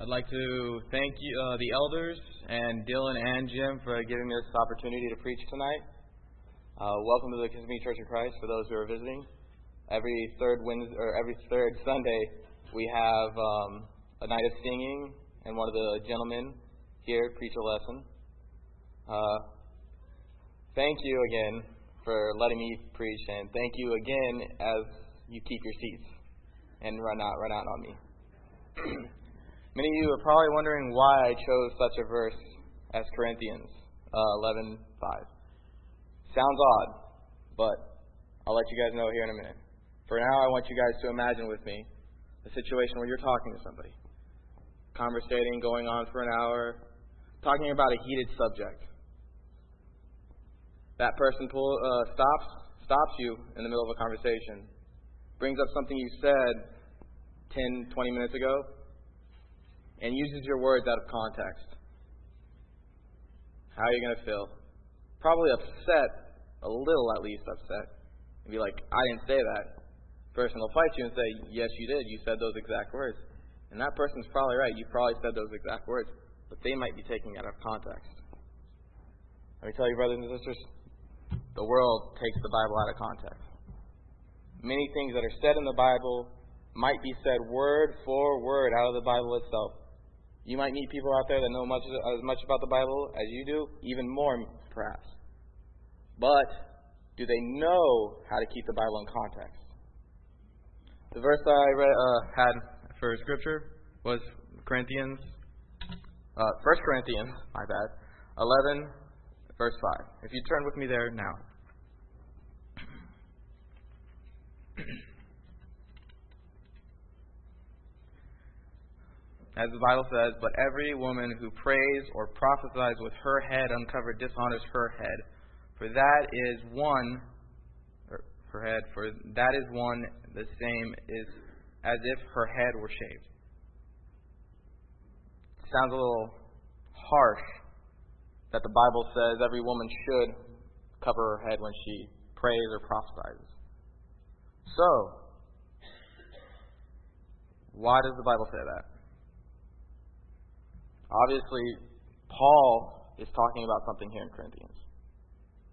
I'd like to thank you, uh, the elders and Dylan and Jim for giving me this opportunity to preach tonight. Uh, welcome to the Kissimmee Church of Christ for those who are visiting. Every third Wednesday or every third Sunday, we have um, a night of singing, and one of the gentlemen here preach a lesson. Uh, thank you again for letting me preach, and thank you again as you keep your seats and run out run out on me. Many of you are probably wondering why I chose such a verse as Corinthians uh, 11:5. Sounds odd, but I'll let you guys know here in a minute. For now, I want you guys to imagine with me a situation where you're talking to somebody, conversating, going on for an hour, talking about a heated subject. That person pull, uh, stops stops you in the middle of a conversation, brings up something you said 10, 20 minutes ago, and uses your words out of context. How are you going to feel? Probably upset, a little at least upset. And be like, I didn't say that. Person will fight you and say, Yes, you did. You said those exact words. And that person's probably right. You probably said those exact words. But they might be taking it out of context. Let me tell you, brothers and sisters, the world takes the Bible out of context. Many things that are said in the Bible might be said word for word out of the Bible itself. You might meet people out there that know much as much about the Bible as you do, even more perhaps. But do they know how to keep the Bible in context? The verse I read, uh, had for scripture was Corinthians, uh, 1 Corinthians, my bad, 11, verse 5. If you turn with me there now. as the Bible says, but every woman who prays or prophesies with her head uncovered dishonors her head. For that is one, her head, for that is one the same is as if her head were shaved. Sounds a little harsh that the Bible says every woman should cover her head when she prays or prophesies. So, why does the Bible say that? Obviously, Paul is talking about something here in Corinthians.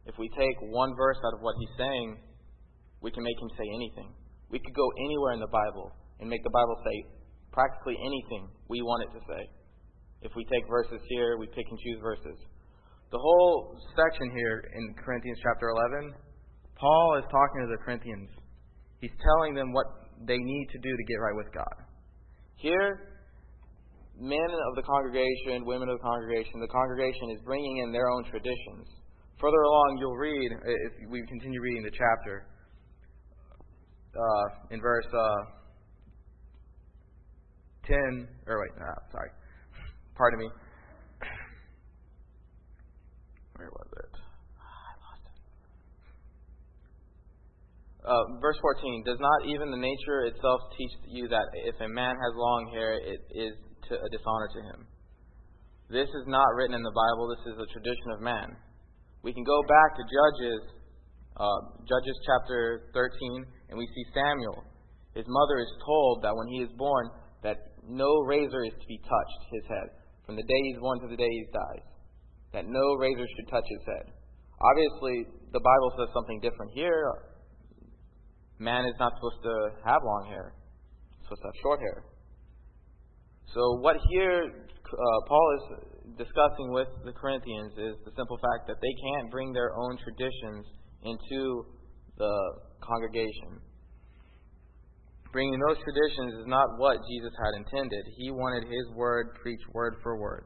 If we take one verse out of what he's saying, we can make him say anything. We could go anywhere in the Bible and make the Bible say practically anything we want it to say. If we take verses here, we pick and choose verses. The whole section here in Corinthians chapter 11, Paul is talking to the Corinthians. He's telling them what they need to do to get right with God. Here, men of the congregation, women of the congregation, the congregation is bringing in their own traditions. Further along, you'll read, if we continue reading the chapter, uh, in verse uh, 10, or wait, uh, sorry, pardon me. Where was it? I lost it. Uh, verse 14 Does not even the nature itself teach you that if a man has long hair, it is to a dishonor to him. This is not written in the Bible. This is a tradition of man. We can go back to Judges, uh, Judges chapter 13, and we see Samuel. His mother is told that when he is born, that no razor is to be touched his head from the day he's born to the day he dies. That no razor should touch his head. Obviously, the Bible says something different here. Man is not supposed to have long hair. He's supposed to have short hair. So, what here uh, Paul is discussing with the Corinthians is the simple fact that they can't bring their own traditions into the congregation. Bringing those traditions is not what Jesus had intended. He wanted his word preached word for word.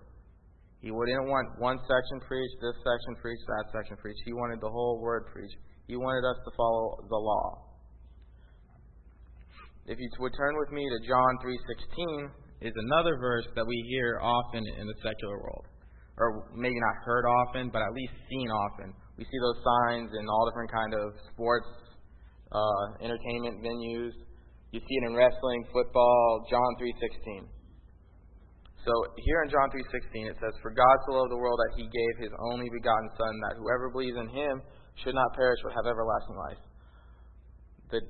He wouldn't want one section preached, this section preached, that section preached. He wanted the whole word preached. He wanted us to follow the law. If you would turn with me to John 3:16, is another verse that we hear often in the secular world. Or maybe not heard often, but at least seen often. We see those signs in all different kind of sports, uh, entertainment venues. You see it in wrestling, football, John 3.16. So here in John 3.16 it says, For God so loved the world that he gave his only begotten Son, that whoever believes in him should not perish but have everlasting life. The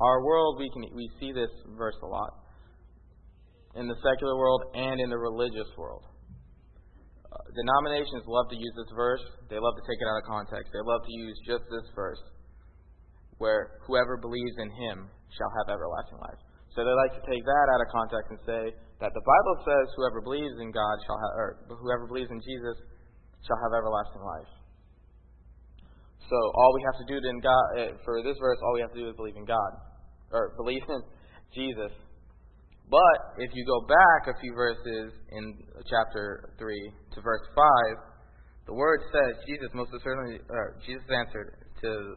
our world, we can we see this verse a lot. in the secular world and in the religious world. Uh, denominations love to use this verse. They love to take it out of context. They love to use just this verse, where whoever believes in him shall have everlasting life. So they like to take that out of context and say that the Bible says whoever believes in God shall have, or whoever believes in Jesus shall have everlasting life. So all we have to do God, eh, for this verse, all we have to do is believe in God, or believe in Jesus. But if you go back a few verses in chapter three to verse five, the word says Jesus most certainly, or Jesus answered to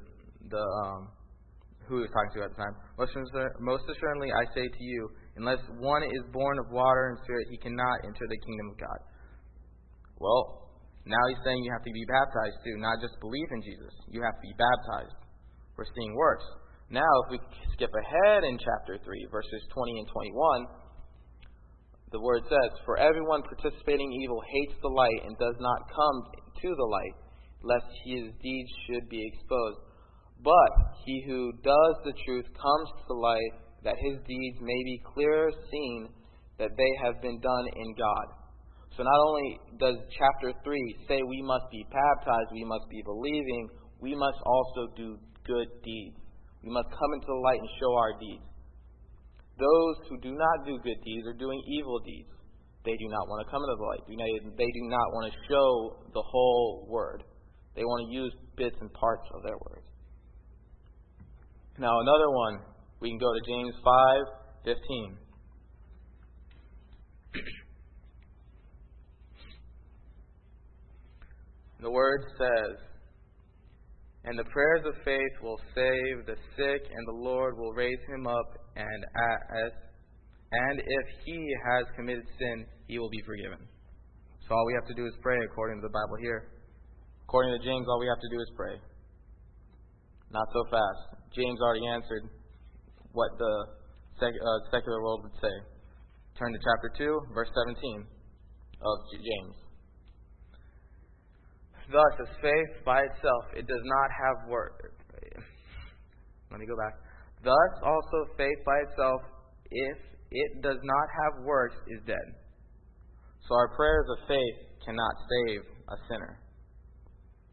the um, who he was talking to at the time. Most assuredly, I say to you, unless one is born of water and spirit, he cannot enter the kingdom of God. Well, now he's saying you have to be baptized too, not just believe in Jesus. You have to be baptized. We're seeing works. Now, if we skip ahead in chapter 3, verses 20 and 21, the word says, For everyone participating in evil hates the light and does not come to the light, lest his deeds should be exposed. But he who does the truth comes to the light, that his deeds may be clearer seen that they have been done in God. So not only does chapter 3 say we must be baptized, we must be believing, we must also do good deeds. We must come into the light and show our deeds. Those who do not do good deeds are doing evil deeds. They do not want to come into the light. They do not want to show the whole word. They want to use bits and parts of their word. Now, another one, we can go to James 5 the word says, And the prayers of faith will save the sick, and the Lord will raise him up, and as and if he has committed sin, he will be forgiven. So all we have to do is pray according to the Bible here. According to James, all we have to do is pray. Not so fast. James already answered what the uh, secular world would say. Turn to chapter 2, verse 17 of James. Thus, as faith by itself, it does not have work. Let me go back. Thus, also faith by itself, if it does not have works, is dead. So our prayers of faith cannot save a sinner,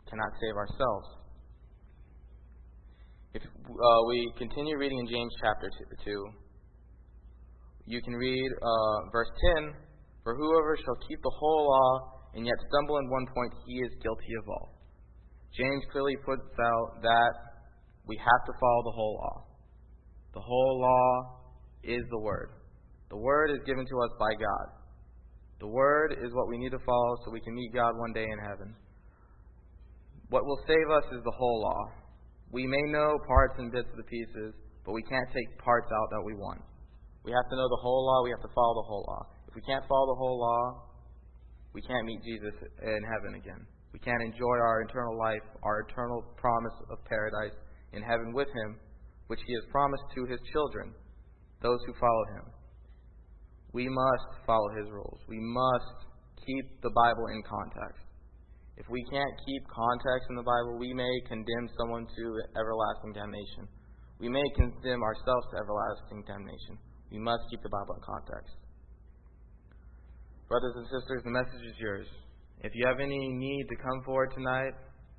cannot save ourselves. If uh, we continue reading in James chapter 2, you can read uh, verse 10 For whoever shall keep the whole law and yet stumble in one point, he is guilty of all. James clearly puts out that we have to follow the whole law. The whole law is the Word. The Word is given to us by God. The Word is what we need to follow so we can meet God one day in heaven. What will save us is the whole law. We may know parts and bits of the pieces, but we can't take parts out that we want. We have to know the whole law. We have to follow the whole law. If we can't follow the whole law, we can't meet Jesus in heaven again. We can't enjoy our eternal life, our eternal promise of paradise in heaven with Him, which He has promised to His children, those who follow Him. We must follow His rules. We must keep the Bible in context. If we can't keep context in the Bible, we may condemn someone to everlasting damnation. We may condemn ourselves to everlasting damnation. We must keep the Bible in context. Brothers and sisters, the message is yours. If you have any need to come forward tonight,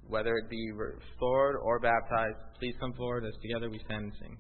whether it be restored or baptized, please come forward as together we stand and sing.